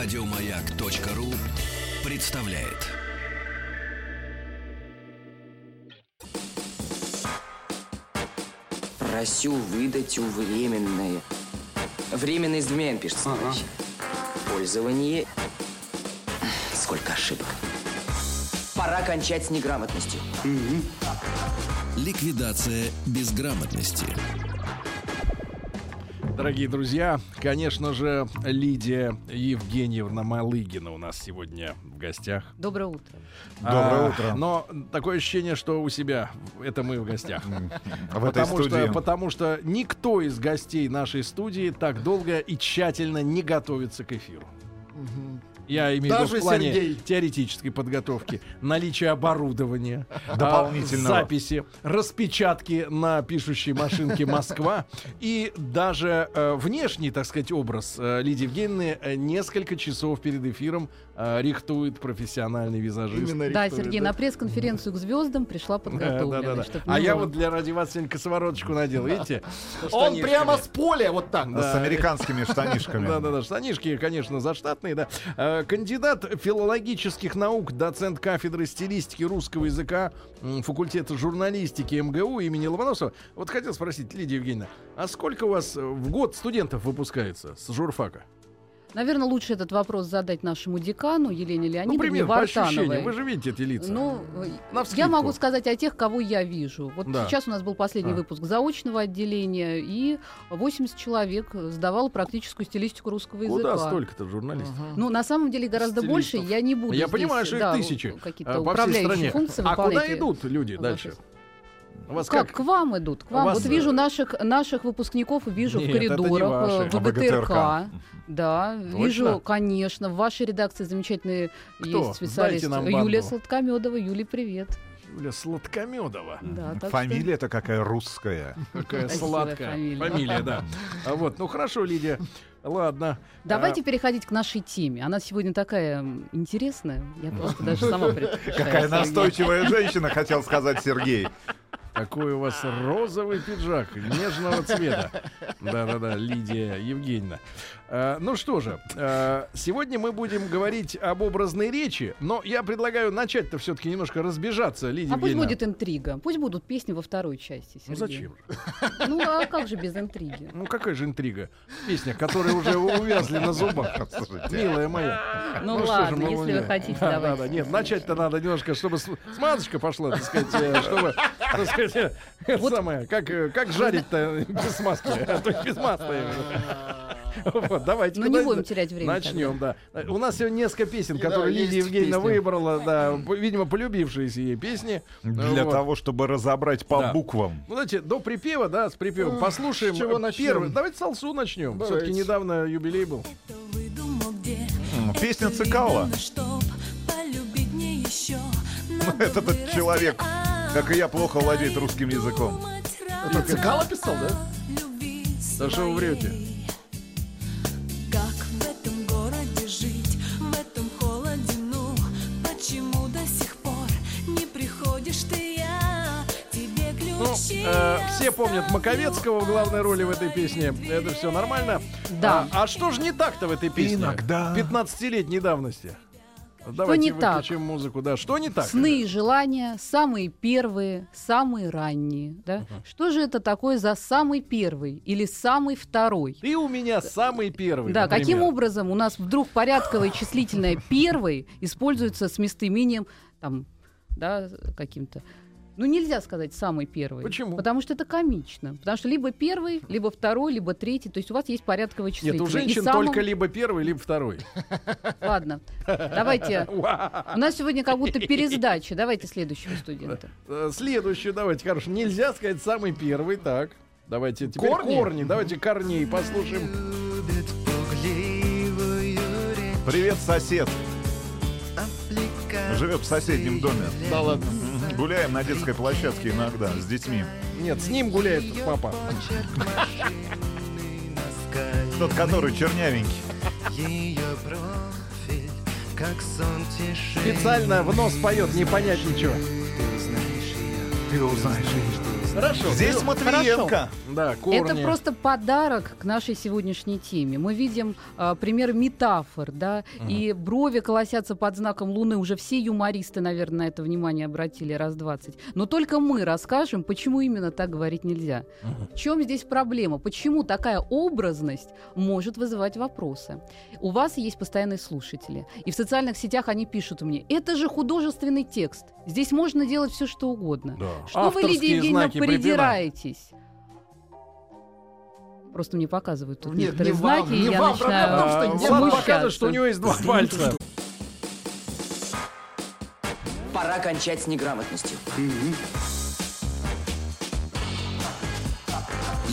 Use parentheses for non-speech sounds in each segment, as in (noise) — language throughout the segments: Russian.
Радиомаяк.ру представляет. Просю выдать у временное. Временное с двумя пишется. товарищи. Пользование. Сколько ошибок. Пора кончать с неграмотностью. Ликвидация безграмотности. Дорогие друзья, конечно же, Лидия Евгеньевна Малыгина у нас сегодня в гостях. Доброе утро. Доброе А, утро. Но такое ощущение, что у себя это мы в гостях. В этой Потому что, студии. потому что никто из гостей нашей студии так долго и тщательно не готовится к эфиру. Я имею в виду в плане Сергей. теоретической подготовки, наличия оборудования, (laughs) Дополнительного. а, записи, распечатки на пишущей машинке Москва и даже э, внешний, так сказать, образ э, Лидии Евгеньевны э, несколько часов перед эфиром э, рихтует профессиональный визажист. Да, Сергей, на пресс-конференцию к звездам пришла Да, подготовленная. да, да. чтоб А я было. вот для ради вас сегодня косовороточку надел, видите? Он прямо с поля вот так. С американскими штанишками. Да, да, да. Штанишки, конечно, заштатные, да. Э, Кандидат филологических наук, доцент кафедры стилистики русского языка факультета журналистики МГУ имени Ломоносова. Вот хотел спросить, Лидия Евгеньевна, а сколько у вас э, в год студентов выпускается с журфака? Наверное, лучше этот вопрос задать нашему декану Елене Ну, Леонидовне пример, по ощущениям. Вартановой. Вы же видите эти лица. Ну, я могу сказать о тех, кого я вижу. Вот Да. сейчас у нас был последний А. выпуск заочного отделения, и 80 человек сдавало практическую стилистику русского Куда языка. столько-то журналистов? Ну, на самом деле гораздо Стилистов. больше. Я не буду Я здесь, понимаю, что их да, тысячи какие-то э, по всей стране. функции А куда идут люди дальше? Вас Как? как? К вам идут, к вам. вас, Вот вижу э, наших, наших выпускников, вижу Нет, в это не коридорах, э, в А ВГТРК. Да, Точно? вижу, конечно. В вашей редакции замечательные Кто? есть специалист. Юлия. Сладкомедова. Юлия, привет. Юля Сладкомедова. Да, Фамилия-то какая русская. Какая сладкая фамилия. фамилия, да. А Вот, ну хорошо, Лидия. Ладно. Давайте А, переходить к нашей теме. Она сегодня такая интересная. Я просто даже сама Какая настойчивая женщина, хотел сказать Сергей. Какой у вас розовый пиджак нежного цвета. Да-да-да, Лидия Евгеньевна. А, ну что же, а, сегодня мы будем говорить об образной речи, но я предлагаю начать-то все-таки немножко разбежаться, Лидия А пусть Евгеньевна. будет интрига. Пусть будут песни во второй части. Ну Сергей. зачем же? Ну а как же без интриги? Ну какая же интрига? Песня, которые уже увязли на зубах. Милая моя. Ну, же ладно, мы если вы хотите, Да, давайте. да, да. Нет, начать-то надо немножко, чтобы смазочка пошла, так сказать, э, чтобы, так сказать, это самое, как, э, как жарить-то без смазки, (laughs) а то без масла. Вот, давайте. Ну, не будем терять время Начнем, да. У нас сегодня несколько песен, Да, которые есть Лидия Евгеньевна песни. выбрала, да, видимо, полюбившиеся ей песни. Для Вот. того, чтобы разобрать по Да. буквам. Ну, знаете, до припева, да, с припевом послушаем. с чего начнем? Первый. Давайте салсу начнем. Давайте. Все-таки недавно юбилей был. Песня Цикала. (laughs) Этот этот человек, как и я, плохо владеет русским языком. Это Цикало писал, да? Да что вы врете? Как в этом городе жить, в этом холоде, ну Почему до сих пор не приходишь ты, я Тебе Ну, э, все помнят Маковецкого в главной роли в этой песне. Это все нормально. Да. А, а что же не так-то в этой песне? Иногда. 15-летней давности. Давайте не так? выключим музыку. Да, что не так? Сны и желания самые первые, самые ранние. Да? Что же это такое за самый первый или самый второй? Ты у меня самый первый. Да, например. каким образом у нас вдруг порядковое числительное первый используется с местоимением там, да, каким-то. Ну, нельзя сказать самый первый. Почему? Потому что это комично. Потому что либо первый, либо второй, либо третий. То есть у вас есть порядковое Нет, числительное. у женщин самым- только либо первый, либо второй. Ладно, давайте. У нас сегодня как будто пересдача. Давайте следующего студента. Э, Следующую давайте, хорошо. Нельзя сказать самый первый, так. Давайте теперь корни. Корни? Давайте корней послушаем. Привет, сосед. Живет в соседнем доме. Да ладно. Гуляем на детской площадке иногда с детьми. Нет, с ним гуляет папа. Тот, который чернявенький. Специально в нос поет, не понять ничего. Ты узнаешь Хорошо. Здесь Матвиенко. Да, корни. Это просто подарок к нашей сегодняшней теме. Мы видим а, пример метафор, да, и брови колосятся под знаком Луны. Уже все юмористы, наверное, на это внимание обратили раз 20. Но только мы расскажем, почему именно так говорить нельзя. В чем здесь проблема? Почему такая образность может вызывать вопросы? У вас есть постоянные слушатели, и в социальных сетях они пишут мне: это же художественный текст. Здесь можно делать все, что угодно. Да. Что вы, Авторские Лидия Евгеньевна. Придираетесь? Просто мне показывают тут Нет, некоторые не вам, знаки, и не я вам, начинаю проблема в том, что А, Влад показывает, что у него есть два пальца. Пора кончать с неграмотностью.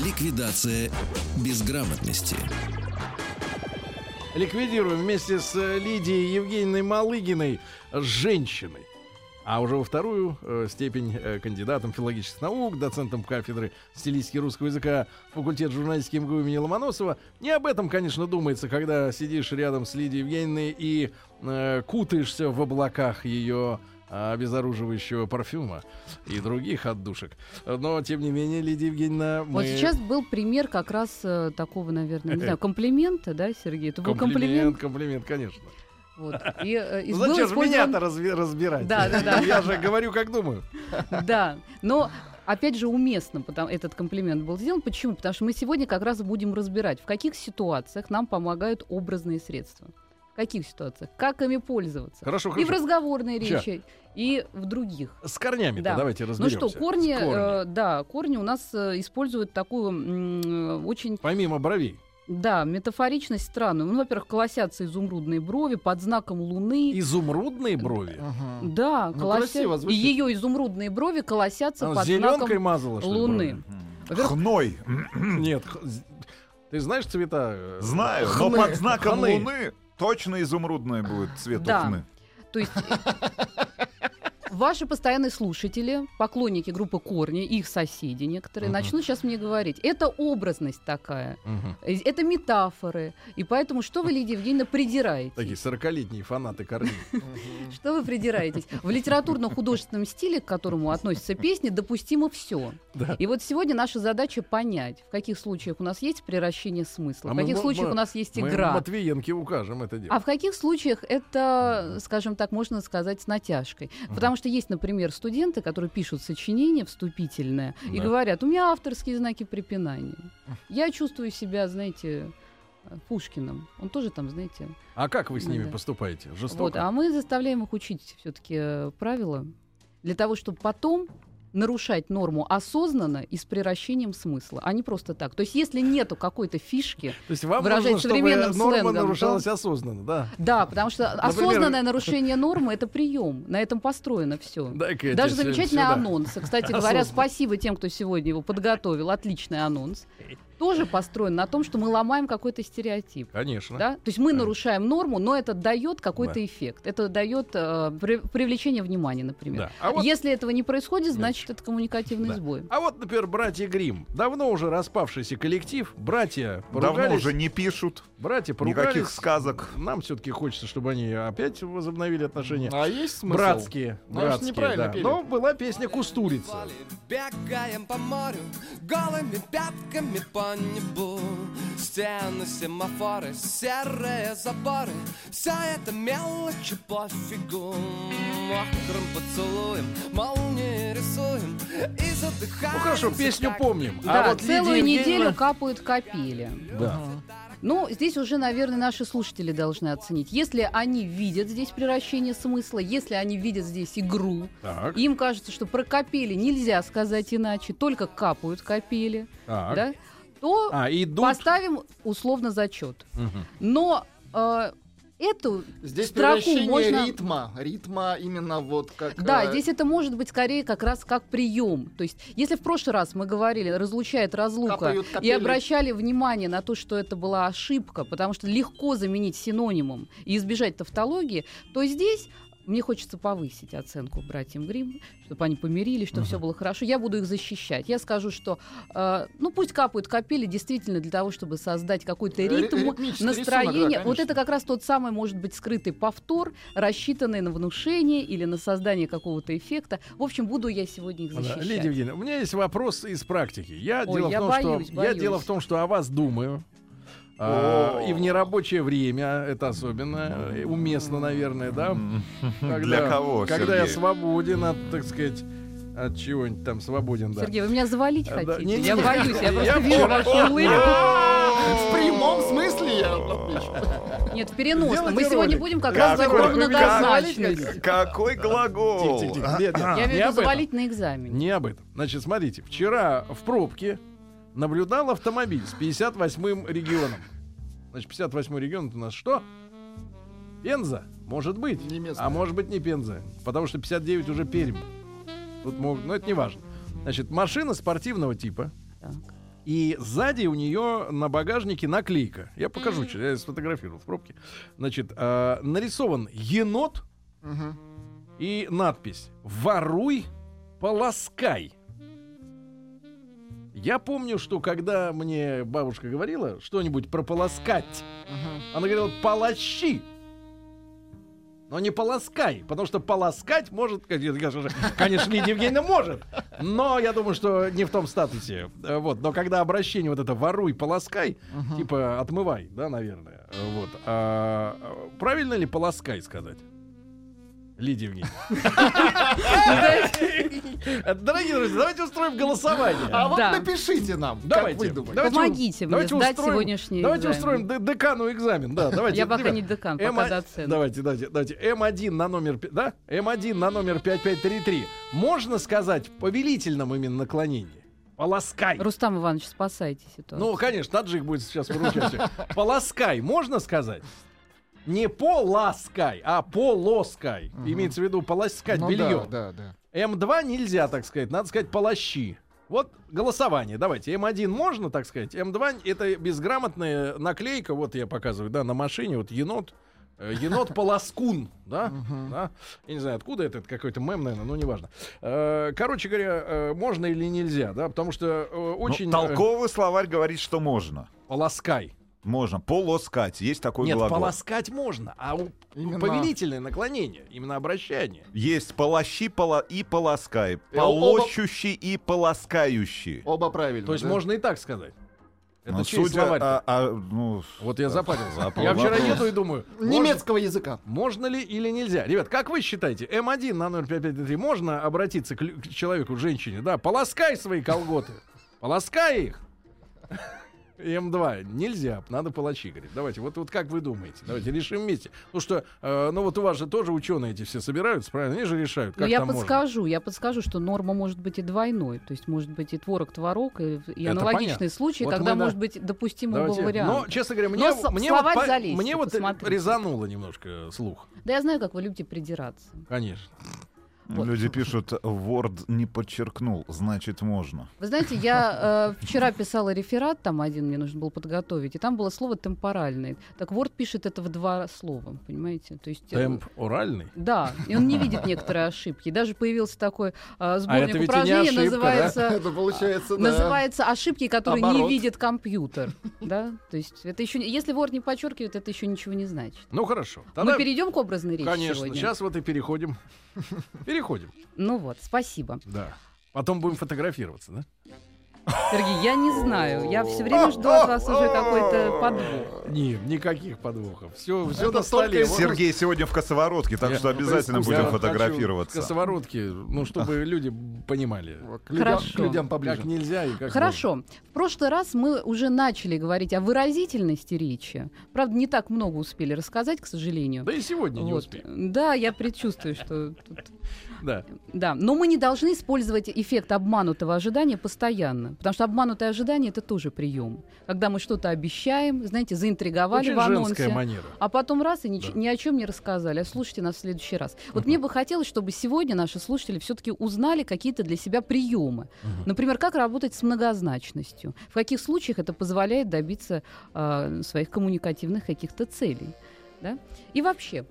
Ликвидация безграмотности. Ликвидируем вместе с э, Лидией Евгеньевной Малыгиной женщиной. А уже во вторую э, степень э, кандидатом филологических наук, доцентом кафедры стилистики русского языка факультет журналистики МГУ имени Ломоносова. Не об этом, конечно, думается, когда сидишь рядом с Лидией Евгеньевной и э, кутаешься в облаках ее а, обезоруживающего парфюма и других отдушек. Но, тем не менее, Лидия Евгеньевна, мы... Вот сейчас был пример как раз э, такого, наверное, не (laughs) знаю, комплимента, да, Сергей? Это был комплимент, комплимент. комплимент, конечно. Вот. И, э, и Ну, Зачем использован- меня-то разви- разбирать? Да, да, да. (laughs) Я же говорю, как думаю. (laughs) Да, но опять же уместно потому, этот комплимент был сделан. Почему? Потому что мы сегодня как раз будем разбирать, в каких ситуациях нам помогают образные средства. В каких ситуациях? Как ими пользоваться? Хорошо, И в хорошо. разговорной речи, и в других. С корнями-то Да. давайте Ну разберемся. что, корни, С корнями. э, да, корни у нас э, используют такую э, очень, Помимо бровей. Да, метафоричность странную. Ну, во-первых, колосятся изумрудные брови под знаком Луны. Изумрудные брови. Ага. Да, Ну, колося- и ее изумрудные брови колосятся Она под зеленкой знаком мазала, что Луны. брови? Во-первых, Хной. (clears throat) Нет. Ты знаешь цвета? э, Знаю, но хны? под знаком Хны. Луны точно изумрудный будет цвет Да. хны. То есть (laughs) ваши постоянные слушатели, поклонники группы Корни, их соседи некоторые, Мгм. начнут сейчас мне говорить. Это образность такая, э, это метафоры. И поэтому что вы, Лидия Евгеньевна, придираетесь? Такие 40-летние фанаты корней. Что вы придираетесь? В литературно-художественном стиле, к которому относятся песни, допустимо все. И вот сегодня наша задача понять, в каких случаях у нас есть превращение смысла, А в мы- каких мы- случаях мы- у нас есть Мы игра. Матвиенке укажем это дело. А в каких случаях это, скажем так, можно сказать с натяжкой? Потому что есть, например, студенты, которые пишут сочинение вступительное и Да. говорят, у меня авторские знаки препинания. Я чувствую себя, знаете, э, Пушкиным. Он тоже там, знаете. А как вы с ними да. поступаете? Вот. Жестоко? А мы заставляем их учить все-таки правила для того, чтобы потом нарушать норму осознанно и с превращением смысла, а не просто так. То есть, если нету какой-то фишки, То есть вам выражать нужно, чтобы современным норма сленгом, нарушалась осознанно, да? Да, потому что Например, осознанное нарушение нормы это прием. На этом построено все. Даже замечательный сюда. анонс. Кстати говоря, спасибо тем, кто сегодня его подготовил. Отличный анонс. Тоже построен на том, что мы ломаем какой-то стереотип. Конечно. Да? То есть мы нарушаем норму, но это дает какой-то Да. эффект. Это дает э, при- привлечение внимания, например. Да. А вот Если этого не происходит, значит это коммуникативный Да. сбой. А вот, например, братья Грим. Давно уже распавшийся коллектив. Братья поругались. Давно уже не пишут Братья поругались. никаких сказок. Нам все-таки хочется, чтобы они опять возобновили отношения. А есть смысл? Братские. Ну, они ж братские, неправильно да. Но была песня Кустурица. Бегаем по морю голыми пятками по небу Стены, семафоры, серые заборы Все это мелочи пофигу Мокрым поцелуем молнии рисуем И задыхаемся Ну хорошо, песню как помним. Да, а вот целую Лидия неделю Евгеньевна- капают капели. Да. Ну, здесь уже, наверное, наши слушатели должны оценить. Если они видят здесь превращение смысла, если они видят здесь игру, Так, им кажется, что про капели нельзя сказать иначе, только капают капели, так. да, то А, идут. поставим условно зачет. Мгм. Но э, эту Здесь строку можно... ритма. Ритма именно вот как... Да, э, здесь это может быть скорее как раз как прием. То есть, если в прошлый раз мы говорили, разлучает разлука, и обращали внимание на то, что это была ошибка, потому что легко заменить синонимом и избежать тавтологии, то здесь мне хочется повысить оценку братьям Грим, чтобы они помирились, чтобы все было хорошо. Я буду их защищать. Я скажу, что э, ну пусть капают капели действительно для того, чтобы создать какой-то Ри- ритм, ритмический рисунок, да, настроение. вот это как раз тот самый, может быть, скрытый повтор, рассчитанный на внушение или на создание какого-то эффекта. В общем, буду я сегодня их Да, защищать. Лидия Евгеньевна, у меня есть вопрос из практики. Я, Ой, дело, я в том, боюсь, что, я боюсь. дело в том, что о вас думаю. А, и в нерабочее время это особенно э, уместно, наверное, да? Когда- Для кого, Когда я свободен от, так сказать, от чего-нибудь там свободен, да. Сергей, вы меня завалить А, да, хотите? не-не-не. Я боюсь, я просто вижу вашу улыбку. В прямом смысле я. Нет, в переносном. Мы сегодня будем как раз меня многозначность. Какой глагол? Нет, нет, Я имею в виду завалить на экзамене. Не об этом. Значит, смотрите, вчера в пробке наблюдал автомобиль с 58-м регионом. Значит, 58-й регион это у нас что? Пенза? Может быть. Не местная. А может быть не Пенза. Потому что 59 уже Пермь. Тут могут, но это не важно. Значит, машина спортивного типа. Так. И сзади у нее на багажнике наклейка. Я покажу, что я сфотографировал в пробке. Значит, э, нарисован енот Мгм. и надпись «Воруй, полоскай». Я помню, что когда мне бабушка говорила что-нибудь про полоскать, Мгм. она говорила «полощи». Но не полоскай, потому что полоскать может, конечно, Лидия Евгеньевна может, но я думаю, что не в том статусе. Вот, но когда обращение вот это «воруй, полоскай», типа «отмывай», да, наверное, вот. А, правильно ли «полоскай» сказать? Лидия Евгеньевна. Дорогие друзья, давайте устроим голосование. А вот Да. напишите нам, Давайте. как вы думаете. Давайте Помогите у- мне давайте сдать устроим- сегодняшний Давайте экзамен. устроим д- декану экзамен. Да, давайте. Я пока не декан, М- пока доцент. Давайте, давайте, давайте. М1 на номер, да? М1 на номер 5533. Можно сказать повелительном именно наклонении? Полоскай. Рустам Иванович, спасайте ситуацию. Ну, конечно, Таджик будет сейчас выручать. Полоскай, можно сказать? Не полоскай, а полоскай. Имеется в виду полоскать Ну белье. Да, да, да. М2 нельзя, так сказать, надо сказать полощи. Вот голосование. Давайте. М1 можно, так сказать. М2 это безграмотная наклейка. Вот я показываю, да, на машине. Вот енот. э, Енот полоскун, да? да? Я не знаю, откуда это, это какой-то мем, наверное, но неважно. Э, Короче говоря, э, можно или нельзя, да? Потому что Ну, очень... э, толковый словарь говорит, что можно. Полоскай. Можно. Полоскать. Есть такой Нет, глагол. полоскать можно, а у- Именно. повелительное наклонение, именно обращение. Есть полощи пола и полоскай. Э, оба- Полощущий и полоскающий. Оба правильно. То есть да? можно и так сказать. Это Ну, чей судя, а, а, ну, Вот я запарился. Запал Я вчера вопрос. еду и думаю, можно, Немецкого языка. можно ли или нельзя? Ребят, как вы считаете, М1 на 0553 можно обратиться к, к человеку, женщине, да? Полоскай свои колготы. Полоскай их. М2 нельзя, надо палачи, говорит. Давайте, вот, вот как вы думаете? Давайте решим вместе. Потому что, э, ну вот у вас же тоже ученые эти все собираются, правильно? Они же решают, Ну, как я там можно. подскажу, я подскажу, что норма может быть и двойной. То есть может быть и творог-творог, и, и аналогичные случаи, Вот когда мы может быть допустим Давайте. варианта. Но, честно говоря, мне, Но мне, вот, по- залезьте, мне вот посмотрите. резануло немножко слух, Да я знаю, как вы любите придираться. конечно. Вот. люди пишут, Word не подчеркнул, значит можно. Вы знаете, я э, вчера писала реферат, там один мне нужно было подготовить, и там было слово темпоральный. Так Word пишет это в два слова, понимаете? То есть, э, Темп оральный. Да, и он не видит некоторые ошибки. Даже появился такой э, сборник это ведь и не упражнений, ошибка, да? называется (laughs) Это получается, да. Называется ошибки, которые не Оборот. видит компьютер. Да? То есть это еще не- если Word не подчеркивает, это еще ничего не значит. Ну хорошо. Мы Тогда, перейдем к образной речи конечно, сегодня. сейчас вот и переходим. (laughs) Переходим, Ну вот, спасибо. да. Потом будем фотографироваться, да? Сергей, я не знаю. Я все время жду от вас уже какой-то подвох. Нет, никаких подвохов. Все, все на столе. Сергей сегодня в косоворотке, так Я- что обязательно я будем хочу фотографироваться. Косоворотки, ну, чтобы (laughs) люди понимали, к людям, Хорошо. к людям поближе. как нельзя и как Хорошо. В прошлый раз мы уже начали говорить о выразительности речи. Правда, не так много успели рассказать, к сожалению. можно. Да и сегодня не Вот. успеем. Да, я предчувствую, что тут Да. Да, но мы не должны использовать эффект обманутого ожидания постоянно, потому что обманутое ожидание это тоже прием. Когда мы что-то обещаем, знаете, заинтриговали Очень в анонсе, женская манера. а потом раз и нич- Да. ни о чем не рассказали. А слушайте нас в следующий раз. Вот мне бы хотелось, чтобы сегодня наши слушатели все-таки узнали какие-то для себя приемы. Например, как работать с многозначностью. В каких случаях это позволяет добиться а, своих коммуникативных каких-то целей. Да? И вообще.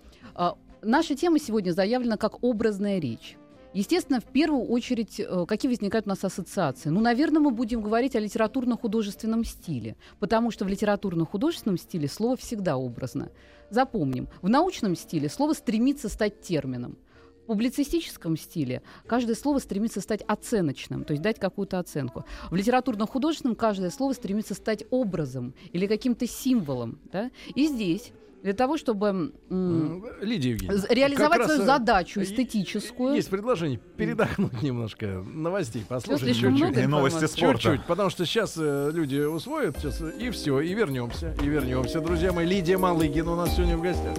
Наша тема сегодня заявлена как образная речь. Естественно, в первую очередь, э, какие возникают у нас ассоциации? Ну, наверное, мы будем говорить о литературно-художественном стиле, потому что в литературно-художественном стиле слово всегда образно. Запомним, в научном стиле слово стремится стать термином. В публицистическом стиле каждое слово стремится стать оценочным, то есть дать какую-то оценку. В литературно-художественном каждое слово стремится стать образом или каким-то символом. Да? И здесь для того, чтобы Лидия Евгеньевна. реализовать свою э, задачу эстетическую. Есть предложение передохнуть немножко новостей, послушать чуть-чуть. новости спорта. Чуть-чуть, потому что сейчас э, люди усвоят, сейчас, и все, и вернемся, и вернемся. Друзья мои, Лидия Малыгина у нас сегодня в гостях.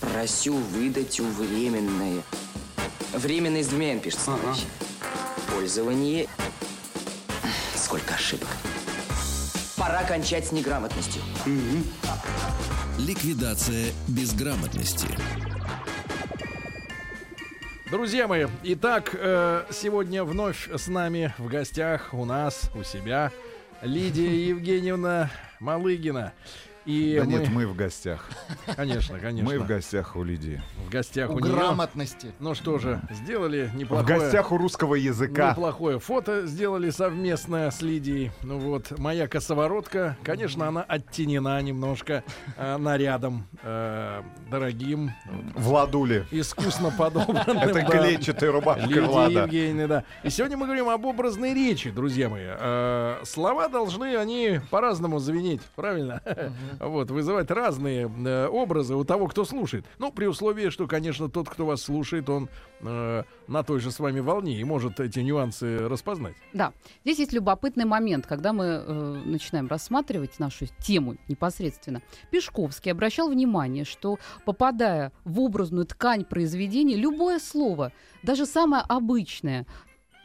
Просю выдать у временное. Временное с двумя «н» пишется. товарищи. Пользование. Сколько ошибок. Пора кончать с неграмотностью. Ликвидация безграмотности. Друзья мои, итак, э, сегодня вновь с нами в гостях у нас, у себя, Лидия Евгеньевна Малыгина. И Да мы, нет, мы в гостях. конечно, конечно, Мы в гостях у Лидии. в гостях у, У нее. грамотности. Ну что же, сделали В неплохое... гостях у русского языка. Неплохое фото сделали совместно с Лидией. Ну вот, моя косоворотка, конечно, она оттенена немножко э, нарядом э, дорогим, Владули. искусно подобранным. Это клетчатая рубашка Лидия Влада. Евгеньевна, да. И сегодня мы говорим об образной речи, друзья мои. Э, слова должны, они по-разному звенеть, правильно? Вот, вызывать разные э, образы у того, кто слушает. Ну, при условии, что, конечно, тот, кто вас слушает, он э, на той же с вами волне и может эти нюансы распознать. Да, здесь есть любопытный момент, когда мы э, начинаем рассматривать нашу тему непосредственно. Пешковский обращал внимание, что попадая в образную ткань произведения, любое слово, даже самое обычное,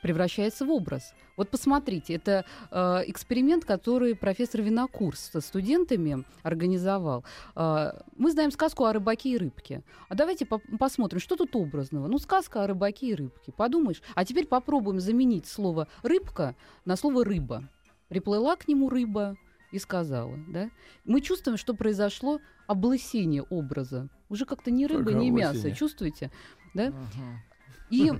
превращается в образ. Вот посмотрите, это э, эксперимент, который профессор Винокурс со студентами организовал. Э, мы знаем сказку о рыбаке и рыбке. А давайте по- посмотрим, что тут образного. Ну, сказка о рыбаке и рыбке. Подумаешь. А теперь попробуем заменить слово рыбка на слово рыба. Приплыла к нему рыба и сказала, да? Мы чувствуем, что произошло облысение образа. Уже как-то ни рыба, Только ни мясо. облысение. Чувствуете? Да? И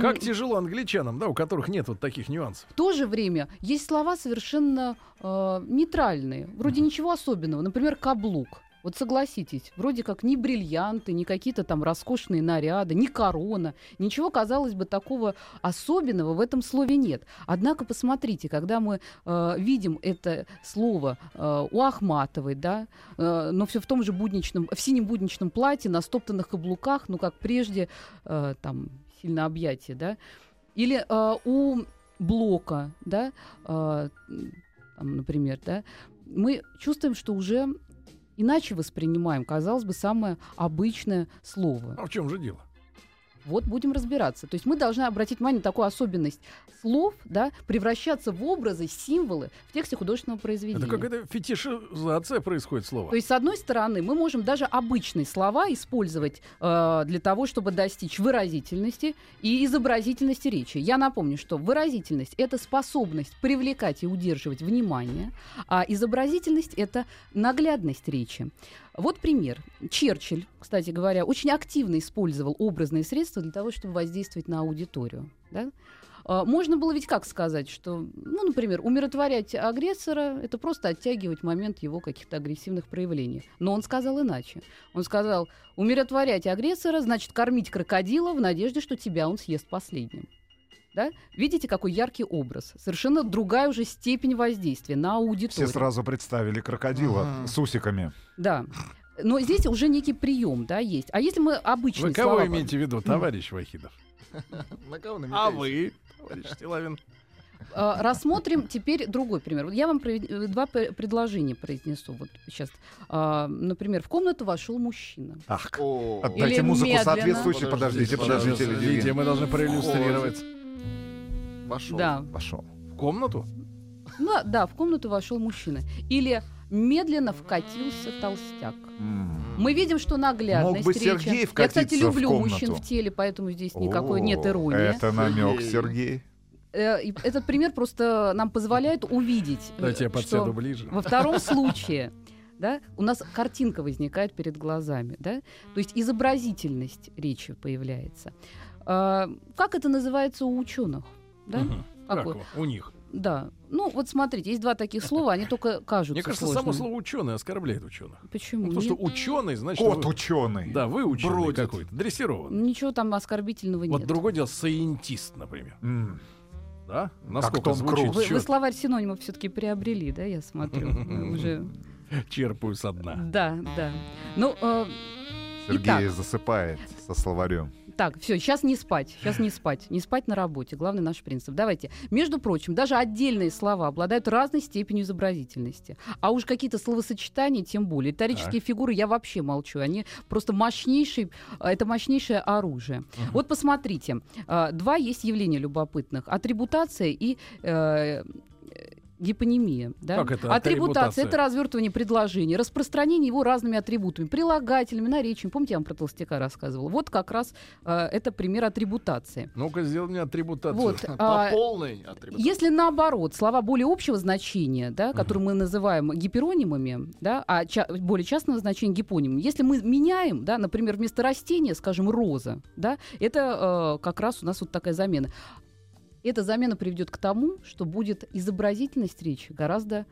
Как тяжело англичанам, да, у которых нет вот таких нюансов. в то же время есть слова совершенно э, нейтральные, вроде ничего особенного. Например, каблук. Вот согласитесь, вроде как ни бриллианты, ни какие-то там роскошные наряды, ни корона, ничего, казалось бы, такого особенного в этом слове нет. Однако посмотрите, когда мы э, видим это слово э, у Ахматовой, да, э, но все в том же будничном, в синем будничном платье, на стоптанных каблуках, ну как прежде, э, там сильно объятие, да, или э, у Блока, да, э, там, например, да, мы чувствуем, что уже иначе воспринимаем, казалось бы, самое обычное слово. А в чем же дело? Вот будем разбираться. То есть мы должны обратить внимание на такую особенность слов, да, превращаться в образы, символы в тексте художественного произведения. Это какая-то фетишизация происходит слова. То есть, с одной стороны, мы можем даже обычные слова использовать э, для того, чтобы достичь выразительности и изобразительности речи. Я напомню, что выразительность — это способность привлекать и удерживать внимание, а изобразительность — это наглядность речи. Вот пример. Черчилль, кстати говоря, очень активно использовал образные средства для того, чтобы воздействовать на аудиторию. Да? А, Можно было ведь как сказать, что, ну, например, умиротворять агрессора — это просто оттягивать момент его каких-то агрессивных проявлений. Но он сказал иначе. Он сказал, умиротворять агрессора значит кормить крокодила в надежде, что тебя он съест последним. Да? Видите, какой яркий образ. Совершенно другая уже степень воздействия на аудиторию. Все сразу представили крокодила Ага. с усиками. Да. Но здесь уже некий прием, да, есть. А если мы обычные Вы кого слова... имеете в виду, товарищ Вахидов? (laughs) На кого А вы, товарищ Стилавин? А, Рассмотрим теперь другой пример. Вот я вам э, два пр- предложения произнесу. Вот сейчас, А, например, в комнату вошел мужчина. Ах, О, отдайте Или музыку медленно. соответствующую. Подождите, Подождите, подождите, Лидия, Лидия. мы должны проиллюстрировать. Вошел. Да, Пошел. В комнату? ну, да, в комнату вошел мужчина. Или медленно вкатился толстяк. Мы видим, что наглядность Мог бы речи. Сергей Я, кстати, в люблю комнату. мужчин в теле, поэтому здесь никакой нет О, иронии. Это намек, Сергей. Э, Этот пример просто нам позволяет увидеть, э, Дайте я что подсяду ближе. во втором (laughs) случае да, у нас картинка возникает перед глазами, да, то есть изобразительность речи появляется. А, как это называется у ученых? Да? Мгм. Как Как вы- его? у них? Да. Ну, вот смотрите, есть два таких слова, они только (laughs) кажутся Мне кажется, сложными. само слово ученый оскорбляет ученых. Почему? потому что Нет, ученый, значит, Кот вы- ученый. да, вы ученый какой-то, дрессированный. Ничего там оскорбительного Вот нет. другое дело, саентист, например. М. Да? Насколько Том звучит. Вы, вы словарь синонимов все-таки приобрели, да, я смотрю. (laughs) Уже... черпаю со дна. Да, да. Ну, э, Сергей Итак. засыпает со словарем. Так, все, сейчас не спать, сейчас не спать, не спать на работе, главный наш принцип. Давайте. Между прочим, даже отдельные слова обладают разной степенью изобразительности. А уж какие-то словосочетания тем более. Риторические фигуры я вообще молчу, они просто мощнейшие, а, это мощнейшее оружие. Вот посмотрите, а, два есть явления любопытных. Атрибутация и э, гипонимия. Да? Как это Атрибутация это развертывание предложения, распространение его разными атрибутами, прилагательными, наречиями. Помните, я вам про толстяка рассказывала? Вот как раз э, это пример атрибутации. Ну-ка, сделай мне атрибутацию. Вот, (laughs) По а, полной атрибутации. если наоборот, слова более общего значения, да, которые мы называем гиперонимами, да, а ча- более частного значения гипонимами, если мы меняем, да, например, вместо растения, скажем, роза, да, это э, как раз у нас вот такая замена. Эта замена приведет к тому, что будет изобразительность речи гораздо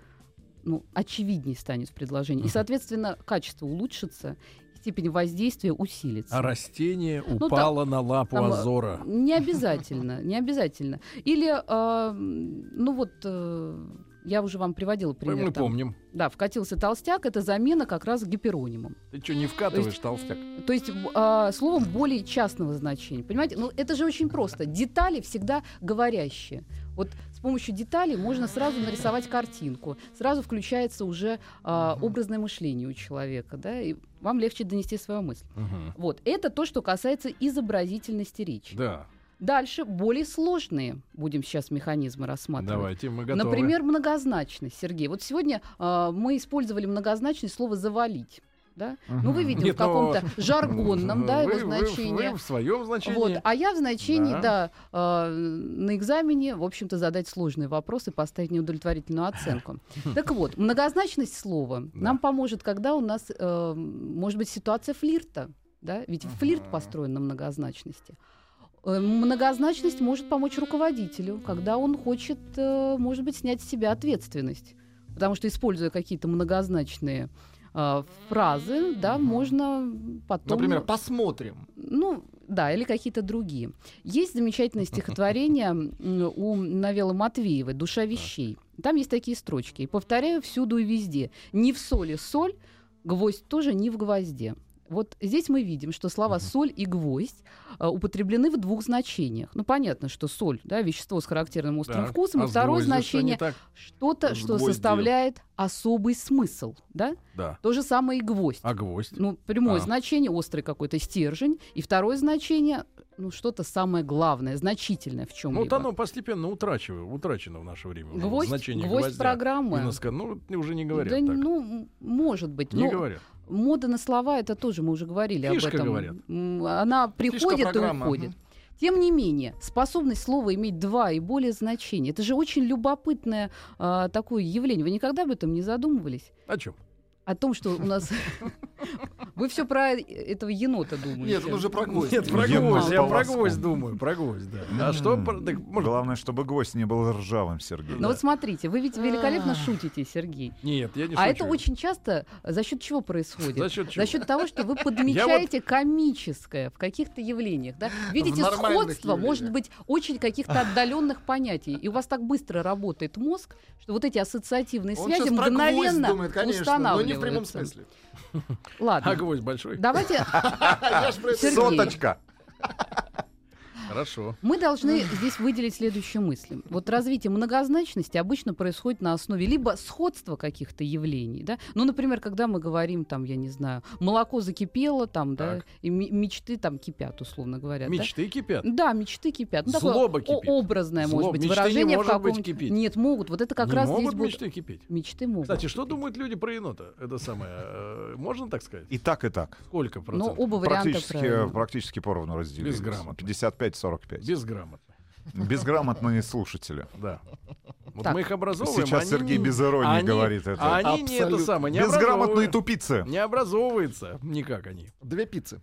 ну, очевиднее станет в предложении. И, соответственно, качество улучшится, степень воздействия усилится. А растение Ну, там- упало на лапу там, э, Азора. Не обязательно, не обязательно. Или, э, ну вот, э, я уже вам приводила пример. Мы там. помним. Да, вкатился толстяк, это замена как раз гиперонимом. Ты что, не вкатываешь, То есть- толстяк? То есть э, словом более частного значения. Понимаете? Ну, это же очень просто. Детали всегда говорящие. Вот с помощью деталей можно сразу нарисовать картинку. Сразу включается уже э, образное мышление у человека, да, и вам легче донести свою мысль. Мгм. Вот. Это то, что касается изобразительности речи. Да, Дальше более сложные будем сейчас механизмы рассматривать. давайте, мы готовы. Например, многозначность, Сергей. Вот сегодня а, мы использовали многозначность слова завалить. Да? Ну, вы видели Нет, в каком-то но- жаргонном, да, его Вы- вы- значении. Вы, в своем значении. Вот. А я в значении, Да. да, а, на экзамене, в общем-то, задать сложные вопросы, поставить неудовлетворительную оценку. (laughs) Так вот, многозначность слова нам поможет, когда у нас, э, может быть, ситуация флирта. Да? Ведь флирт построен на многозначности. Э, Многозначность может помочь руководителю, когда он хочет, э, может быть, снять с себя ответственность. Потому что, используя какие-то многозначные э, фразы, да, можно потом... Например, посмотрим. Ну, да, или какие-то другие. Есть замечательное стихотворение у Навела Матвеевой «Душа вещей». Там есть такие строчки. Повторяю всюду и везде. Не в соли соль, гвоздь тоже не в гвозде. Вот здесь мы видим, что слова соль и гвоздь а, употреблены в двух значениях. Ну, понятно, что соль, да, вещество с характерным острым Так, вкусом, а и второе что не значение что-то, что гвоздью. составляет особый смысл, да? Да. То же самое и гвоздь. А гвоздь? Ну, прямое А. значение острый какой-то стержень, и второе значение ну что-то самое главное, значительное в чем Ну, вот оно постепенно утрачивает, утрачено в наше время. Гвоздь, значение гвоздь гвоздя. программы. И наска- Ну, уже не говорят да, так. ну, может быть. не но говорят. Мода на слова, это тоже мы уже говорили Фишка, об этом. говорят. Она приходит и уходит. мгм. Тем не менее, способность слова иметь два и более значения, это же очень любопытное а, такое явление. Вы никогда об этом не задумывались? О чем? О том, что у нас... (laughs) Вы все про этого енота думаете. Нет, он уже про гвоздь. Нет, про гвоздь. Я про гвоздь думаю. Про гвоздь, да. А что? Главное, чтобы гвоздь не был ржавым, Сергей. Ну вот смотрите, вы ведь великолепно шутите, Сергей. Нет, я не А шучу. это очень часто за счет чего происходит? За счет чего? того, что вы (laughs) подмечаете комическое в каких-то явлениях. Да? Видите, сходство может быть очень каких-то отдаленных понятий. И у вас так быстро работает мозг, что вот эти ассоциативные связи мгновенно думает, прямом смысле. Ладно. А гвоздь большой? Давайте, (laughs) Соточка. Хорошо. Мы должны здесь выделить следующую мысль. Вот развитие многозначности обычно происходит на основе либо сходства каких-то явлений, да, ну, например, когда мы говорим, там, я не знаю, молоко закипело, там, так. да, и мечты там кипят, условно говоря. Мечты да? кипят? Да, мечты кипят. Ну, Злоба такое кипит. образное, Злоб... может быть, мечты выражение не может в каком... быть кипеть. Нет, могут. Вот это как не раз могут здесь мечты будут... кипеть. Мечты могут. Кстати, что думают люди про енота? Это самое, э, можно так сказать? И так, и так. Сколько ну, процентов? Ну, оба варианта практически, правильно. практически поровну разделили. Без грамоты. 55 45. Безграмотные. Безграмотные слушатели. Да. Вот так. мы их образовываем. Сейчас они, Сергей без иронии они, говорит это. А они Абсолютно. не это самое. Не Безграмотные тупицы. Не образовываются никак они. Две пиццы.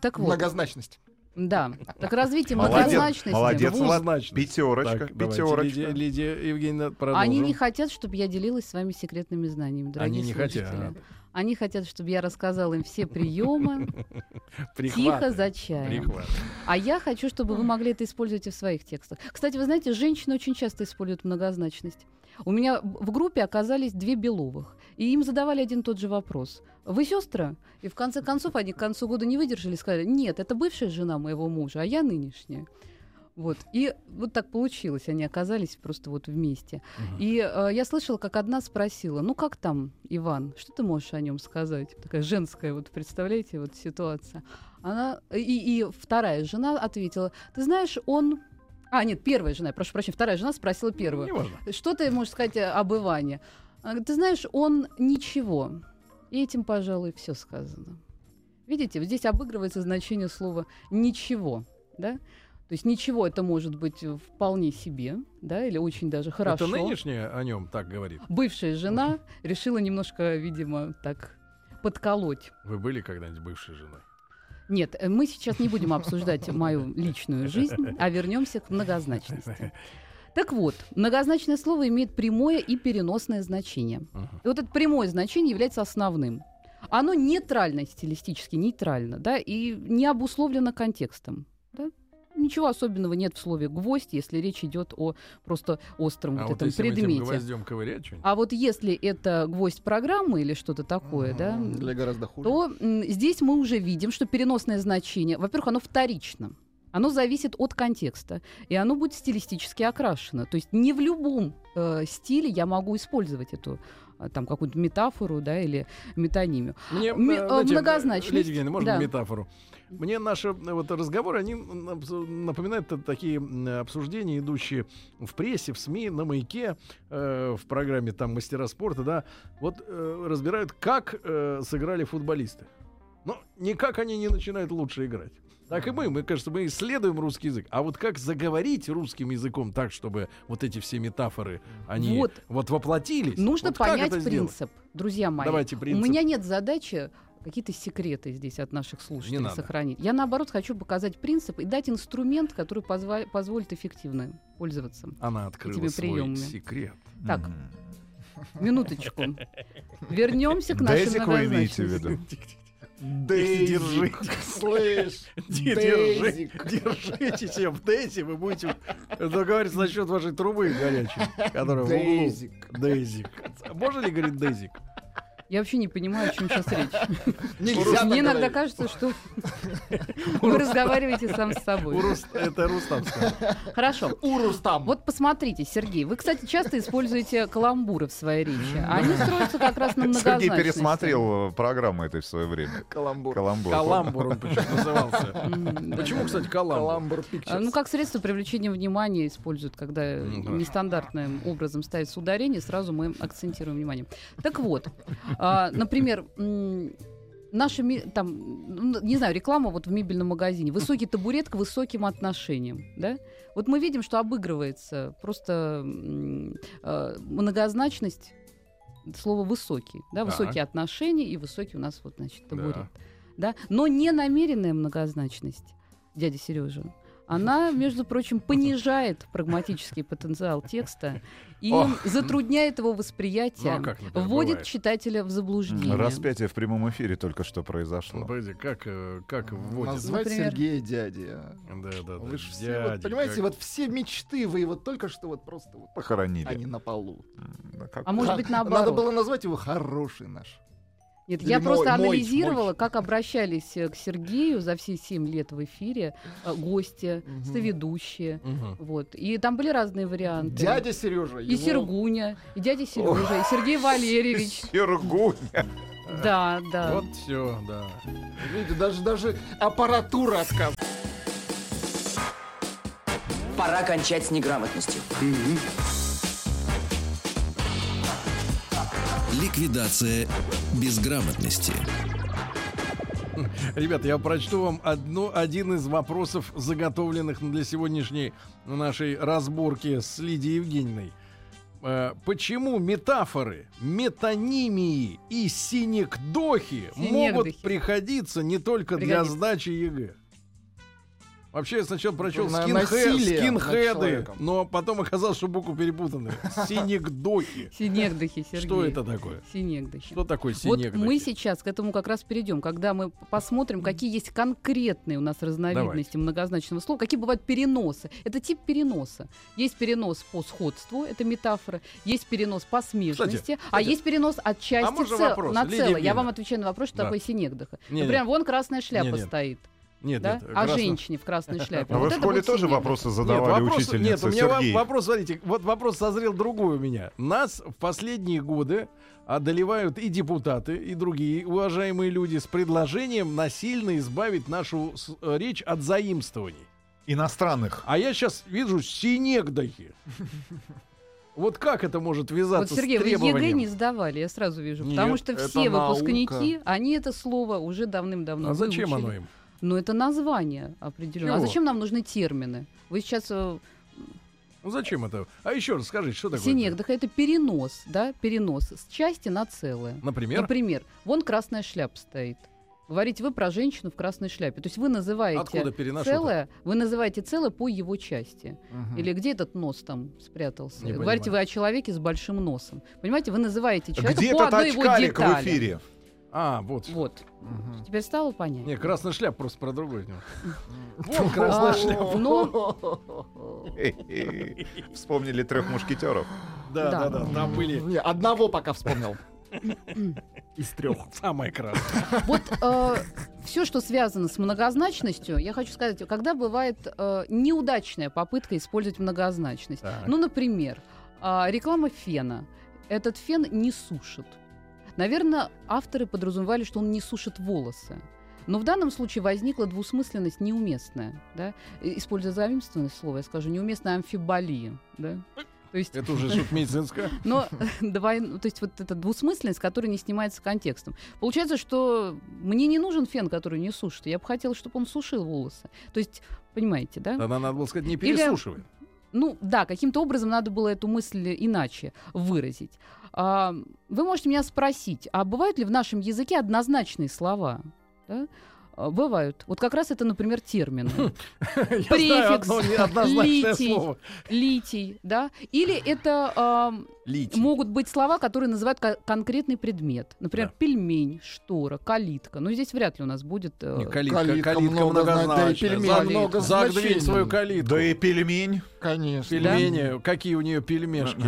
Так вот. Многозначность да. Так развитие Молодец, многозначности. молодец. Двузначность. Пятерочка, Так, давайте, пятерочка. Лидия, Лидия Евгеньевна, продолжим. Они не хотят, чтобы я делилась с вами секретными знаниями, дорогие Они не слушатели. хотят. Они хотят, чтобы я рассказала им все приемы, (laughs) тихо за чаем. А я хочу, чтобы вы могли это использовать и в своих текстах. Кстати, вы знаете, женщины очень часто используют многозначность. У меня в группе оказались две Беловых, и им задавали один и тот же вопрос. Вы сестры? И в конце концов они к концу года не выдержали и сказали, нет, это бывшая жена моего мужа, а я нынешняя. Вот. И вот так получилось, они оказались просто вот вместе. И э, я слышала, как одна спросила, ну как там, Иван, что ты можешь о нем сказать? Такая женская, вот представляете, вот ситуация. Она, и, и вторая жена ответила, ты знаешь, он... А, нет, первая жена, прошу прощения, вторая жена спросила первую. Неважно. Что ты можешь сказать об Иване? Она говорит, ты знаешь, он ничего. И этим, пожалуй, все сказано. Видите, вот здесь обыгрывается значение слова «ничего». Да? То есть ничего это может быть вполне себе, да, или очень даже хорошо. Это нынешняя о нем так говорит. Бывшая жена решила немножко, видимо, так подколоть. Вы были когда-нибудь бывшей женой? Нет, э, мы сейчас не будем обсуждать мою личную жизнь, а вернемся к многозначности. Так вот, многозначное слово имеет прямое и переносное значение. И вот это прямое значение является основным. Оно нейтрально стилистически, нейтрально, да, и не обусловлено контекстом. да. Ничего особенного нет в слове гвоздь, если речь идет о просто остром А вот вот этом если этим предмете. гвоздем ковырять что-нибудь? А вот если это гвоздь программы или что-то такое, да, Для гораздо хуже. то м, здесь мы уже видим, что переносное значение, во-первых, оно вторично. Оно зависит от контекста, и оно будет стилистически окрашено. То есть не в любом э, стиле я могу использовать эту там какую-то метафору, да, или метонимию. Мне М- э, э, знаете, многозначность, Лидия можно да. метафору? Мне наши э, вот разговоры, они напоминают такие обсуждения, идущие в прессе, в СМИ, на маяке, э, в программе там мастера спорта, да, вот э, разбирают, как э, сыграли футболисты. Но никак они не начинают лучше играть. Так и мы, мы, кажется, мы исследуем русский язык. А вот как заговорить русским языком так, чтобы вот эти все метафоры, они вот, Вот. воплотились? Нужно Вот понять это сделать? принцип, друзья мои. Давайте принцип. У меня нет задачи какие-то секреты здесь от наших слушателей надо. сохранить. Я, наоборот, хочу показать принцип и дать инструмент, который позва- позволит эффективно пользоваться. Она открыла Этими свой приемами. секрет. Так, минуточку. (laughs) Вернемся к нашей Дезик вы имеете в виду? (laughs) Дейзик. Слышь, (laughs) Держи, Дейзик. держитесь в Дейзи, вы будете договариваться насчет вашей трубы горячей, которая в углу. Дейзик. Дейзик. Можно ли говорить Дейзик? Я вообще не понимаю, о чем сейчас речь. (laughs) (laughs) Нельзя так Мне иногда говорить. кажется, что (laughs) вы разговариваете сам с собой. Это Рустам. Хорошо. Урус там. Вот посмотрите, Сергей, вы, кстати, часто используете каламбуры в своей речи. Они строятся как раз на Сергей многозначности. пересмотрел э, программу этой в свое время. Каламбур. Каламбур. Каламбур он почему назывался. Почему, кстати, каламбур? Каламбур А. Ну, как средство привлечения внимания используют, когда Ну, нестандартным образом ставится ударение, сразу мы акцентируем внимание. Так вот, например, м, наша, там, не знаю, реклама вот в мебельном магазине. Высокий табурет к высоким отношениям, да? Вот мы видим, что обыгрывается просто э, многозначность слова «высокий», да? Так. Высокие отношения и высокий у нас вот, значит, табурет. Да. Да? Но не намеренная многозначность, дядя Сережа, она, между прочим, понижает прагматический потенциал текста и Ох. затрудняет его восприятие, Ну, а как, например, вводит бывает? читателя в заблуждение. Распятие в прямом эфире только что произошло. погоди, как, э, как вводит? Назвать Например? Сергея дядей. а. Да, да, да. Вы ж все, дядя, вот, понимаете, как- вот все мечты вы вот только что вот просто вот Похоронили. они на полу. Да как- А может быть, Надо наоборот. было назвать его хороший наш. Нет, Или я мой- просто мой- анализировала, мой. как обращались э, к Сергею за все семь лет в эфире э, гости, Мгм. соведущие. Мгм. Вот. И там были разные варианты. Дядя Сережа. И Сергуня, и дядя Сережа, и Сергей (laughs) Валерьевич. Сергуня. Да, да. Вот все, да. Видите, даже, даже аппаратура отказывает. Пора кончать с неграмотностью. Ликвидация безграмотности. Ребята, я прочту вам одну, один из вопросов, заготовленных для сегодняшней нашей разборки с Лидией Евгеньевной. Э, Почему метафоры, метонимии и синекдохи могут Синекдохи. приходиться не только для Пригодится. сдачи ЕГЭ? Вообще, я сначала прочел На- скинхе- скинхеды, но потом оказалось, что буквы перепутаны. Синекдохи. (laughs) Синегдохи, Сергей. Что это такое? Синегдохи. Что такое Вот синекдохи? мы сейчас к этому как раз перейдем, когда мы посмотрим, какие есть конкретные у нас разновидности многозначного слова, какие бывают переносы. Это тип переноса. Есть перенос по сходству, это метафора, есть перенос по смежности, а кстати, есть перенос от части можно цел- на целое. Я вам отвечаю на вопрос, что Да. такое синегдоха. Не-не. Например, вон красная шляпа Не-нет. стоит. Нет, да? нет. а красно- женщине в красной (laughs) шляпе. А вы Вот в это школе тоже вопросы Нет, задавали вопрос, нет, у меня Сергей? вопрос, смотрите, вот вопрос созрел другой у меня. Нас в последние годы одолевают и депутаты, и другие уважаемые люди с предложением насильно избавить нашу э, речь от заимствований. Иностранных. А я сейчас вижу синегдохи. Вот как это может Вот, вязаться Сергей, с вы ЕГЭ требованием? не сдавали, я сразу вижу. Нет, потому что все наука. выпускники, они это слово уже давным-давно А зачем выучили. оно им? Ну, это название определенно. А Чего? зачем нам нужны термины? Вы сейчас... э, Ну зачем это? А еще раз скажите, что такое? Синегдоха — это перенос, да, перенос с части на целое. Например? Например, вон красная шляпа стоит. Говорите вы про женщину в красной шляпе. То есть вы называете целое, вы называете целое по его части. Мгм. Или где этот нос там спрятался? Не Говорите понимаю. вы о человеке с большим носом. Понимаете, вы называете человека по Где-то одной его очкарик в детали. эфире. А, вот. Вот. Мгм. Теперь стало понятно. Не, красная шляпа просто про другой. (laughs) Вот А, красная шляпа. но (laughs) Вспомнили трех мушкетеров. Да, Да. да. Там были (laughs) Не, одного пока вспомнил. Из трех. самые красные. Вот все, что связано с многозначностью, я хочу сказать, когда бывает э, неудачная попытка использовать многозначность. Так. Ну, например, а, реклама фена. Этот фен не сушит. Наверное, авторы подразумевали, что он не сушит волосы. Но в данном случае возникла двусмысленность неуместная. Да? Используя заимствованное слово, я скажу, неуместная амфиболия. Да? То есть Это уже что-то медицинское. (laughs) но давай, ну, то есть вот эта двусмысленность, которая не снимается контекстом. Получается, что мне не нужен фен, который не сушит. Я бы хотела, чтобы он сушил волосы. То есть, понимаете, да? Тогда надо было сказать, не Или- пересушивай. Ну да, каким-то образом надо было эту мысль иначе выразить. А, вы можете меня спросить, а бывают ли в нашем языке однозначные слова? Да? А, Бывают. Вот как раз это, например, термины. (laughs) Знаю Префикс, неоднозначное литий. слово. Литий, да? Или это Литий. могут быть слова, которые называют ко- конкретный предмет. Например, Да. пельмень, штора, калитка. Но здесь вряд ли у нас будет... э, Не, калитка, Калитка калитка много знает, да и многозначная. пельмень За- много значений. свою калитку. Да и пельмень. Конечно. Пельмени, какие у нее пельмешки. (laughs)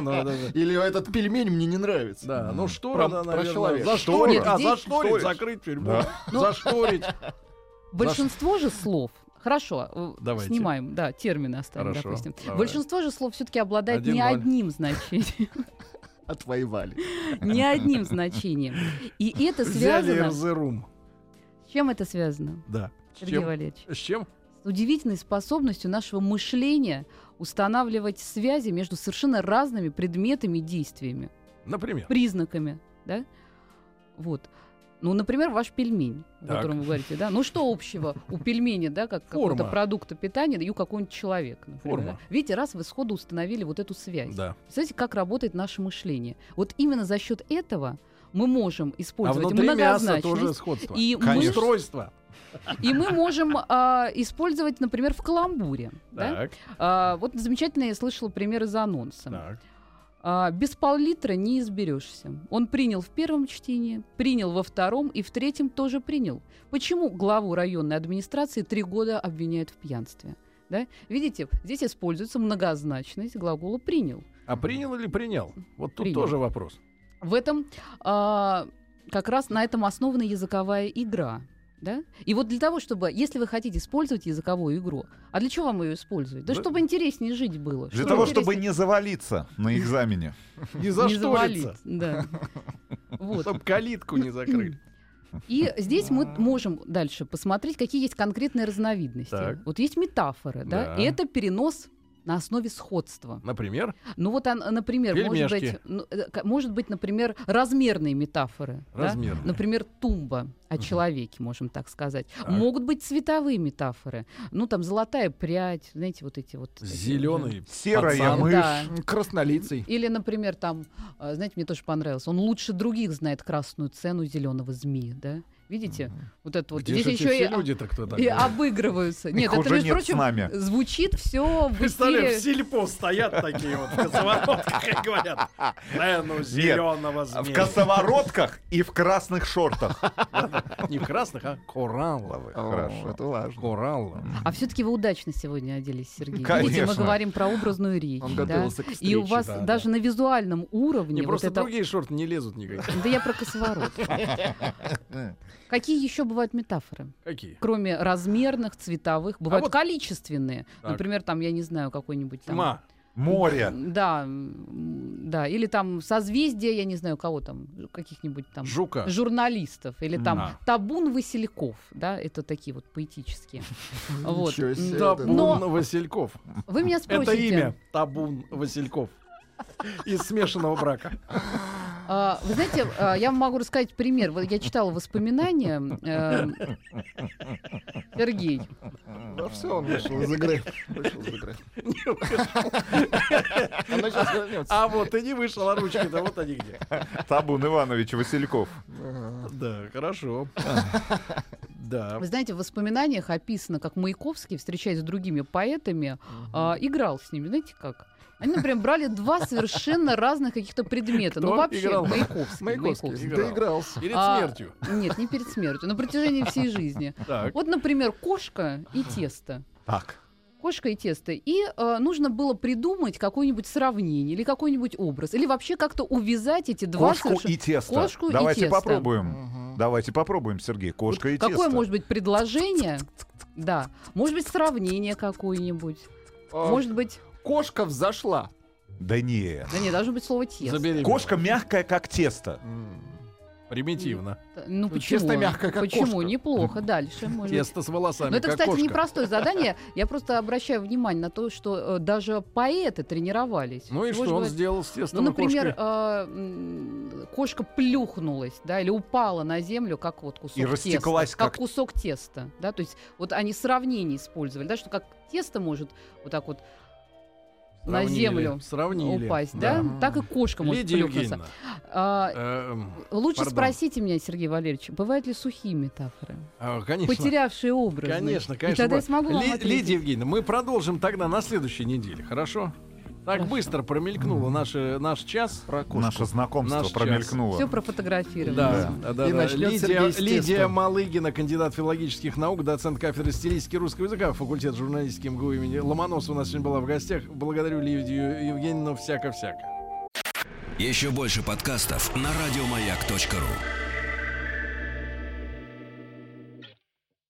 Ну, да, да. Или этот пельмень мне не нравится. Да, ну да, про наверное, человека. зашторить, а зашторить, Шторить. закрыть Да. Ну, зашторить. (laughs) Большинство же слов Хорошо, э, Давайте. снимаем, да, термины оставим, Хорошо, допустим. давай. Большинство же слов все-таки обладает не Один-ноль. одним значением. (laughs) Отвоевали. Не одним значением. И это Взяли связано... room. С чем это связано, Да. Сергей чем? Валерьевич? С чем? С удивительной способностью нашего мышления устанавливать связи между совершенно разными предметами и действиями, Например. признаками, да? Вот. Ну, например, ваш пельмень, о Так. котором вы говорите, да? Ну, что общего у пельмени, да, как какого-то продукта питания и у какого-нибудь человека, например, Форма. да? Видите, раз вы сходу установили вот эту связь. Да. Представляете, как работает наше мышление? Вот именно за счет этого мы можем А использовать мяса многозначность, тоже сходство. и Конечно. Устройство. и мы можем а, использовать, например, в каламбуре. да? Так, А, вот замечательно я слышала пример из анонса. так. А, без пол-литра не изберешься. Он принял в первом чтении, принял во втором и в третьем тоже принял. Почему главу районной администрации три года обвиняют в пьянстве? Да? Видите, здесь используется многозначность глагола «принял». А принял или принял? Вот тут Принял. тоже вопрос. В этом а, как раз на этом основана языковая игра. Да? И вот для того, чтобы, если вы хотите использовать языковую игру, а для чего вам ее использовать? Да, Да- чтобы интереснее жить было. Для чтобы того, чтобы не завалиться на экзамене. (laughs) Не не зашториться. завалить. Да. (laughs) Вот. Чтоб калитку не закрыть. И здесь мы можем дальше посмотреть, какие есть конкретные разновидности. Так. Вот есть метафоры, да, Да. и это перенос на основе сходства. Например, Ну вот, например, может быть, ну, э, может быть, например, размерные метафоры. да? Размерные. Например, тумба о человеке, можем так сказать. Так. Могут быть цветовые метафоры. Ну, там золотая прядь, знаете, вот эти вот. такие зеленый. Серая пацан. мышь. Да. Краснолицый. Или, например, там, а, знаете, мне тоже понравилось. Он лучше других знает красную цену зеленого змея, да? Видите? Вот это вот. Где Здесь еще и, люди-то кто и обыгрываются. Нет, это, уже между нет с прочим, нами. звучит все в Представляю, в сельпо стоят такие вот в косоворотках и говорят цену зеленого В змея. косоворотках и в красных шортах. Не в красных, а коралловых. Хорошо. Это важно. Коралловых. А все-таки вы удачно сегодня оделись, Сергей. Конечно. Видите, мы говорим про образную речь. Он да? готовился к И у вас да, даже на визуальном уровне Не, просто это... другие шорты не лезут никакие. Да я про косоворот. (laughs) Какие еще бывают метафоры? Какие? Кроме размерных, цветовых, бывают вот- количественные. Так. Например, там, я не знаю, какой-нибудь там... Тьма. Море. Да, да. Или там созвездие, я не знаю, кого там, каких-нибудь там Жука. журналистов. Или там Да. табун Васильков, да, это такие вот поэтические. (laughs) Вот. Табун Васильков. Вы меня Это спросите... имя. Табун Васильков. Из смешанного брака. А, Вы знаете, а, я вам могу рассказать пример. Вот Я читала воспоминания. э, Сергей. Да все, он вышел из игры. Вышел из игры. Она сейчас вернется. А вот и не вышел, а ручки-то вот они где. Табун Иванович Васильков. Да, хорошо. Да. Вы знаете, в воспоминаниях описано, как Маяковский, встречаясь с другими поэтами, а, играл с ними. Знаете как? Они, например, брали два совершенно разных каких-то предмета. Кто ну, вообще, играл? Маяковский. Маяковский. Маяковский. играл. Доигрался. Перед А, смертью. Нет, не перед смертью, на протяжении всей жизни. Так. Вот, например, кошка и тесто. Так. Кошка и тесто. И э, нужно было придумать какое-нибудь сравнение или какой-нибудь образ. Или вообще как-то увязать эти два Кошку совершенно- и тесто. Кошку и Давайте тесто. попробуем. Давайте попробуем, Сергей. Кошка и Какое тесто. может быть предложение? Да. Может быть, сравнение какое-нибудь. А, Может быть... Кошка взошла. Да не. Да не, должно быть слово тесто. Забери. Кошка мягкая, как тесто. Примитивно. Ну Ну, почему? тесто мягкое, как Почему? кошка. Неплохо. Дальше. может быть. Тесто с волосами, Но это, как кстати, кошка. непростое задание. (laughs) Я просто обращаю внимание на то, что э, даже поэты тренировались. Ну и Чего что он вы- сделал с Ну, тестом и например, э, кошка плюхнулась, да, или упала на землю, как вот кусок И растеклась, теста, как... как- кусок теста, да, то есть вот они сравнение использовали, да, что как тесто может вот так вот на землю Сравнили. упасть, да, так и кошка может Лидия плюхнуться. А, эм, лучше пардон. спросите меня, Сергей Валерьевич, бывают ли сухие метафоры, а, конечно. потерявшие образ? Конечно, И конечно. тогда я смогу Ли-. Лидия Евгеньевна, мы продолжим тогда на следующей неделе, хорошо? Так Хорошо. быстро промелькнуло наше, наш час. Наше знакомство Наш промелькнуло. Все профотографировано. Да, да, да. И да. начнет Лидия, Лидия. Малыгина, кандидат филологических наук, доцент кафедры стилистики русского языка, факультет журналистики МГУ имени Ломоносова у нас сегодня была в гостях. Благодарю Лидию Евгеньевну всяко-всяко. Еще больше подкастов на радиомаяк.ру.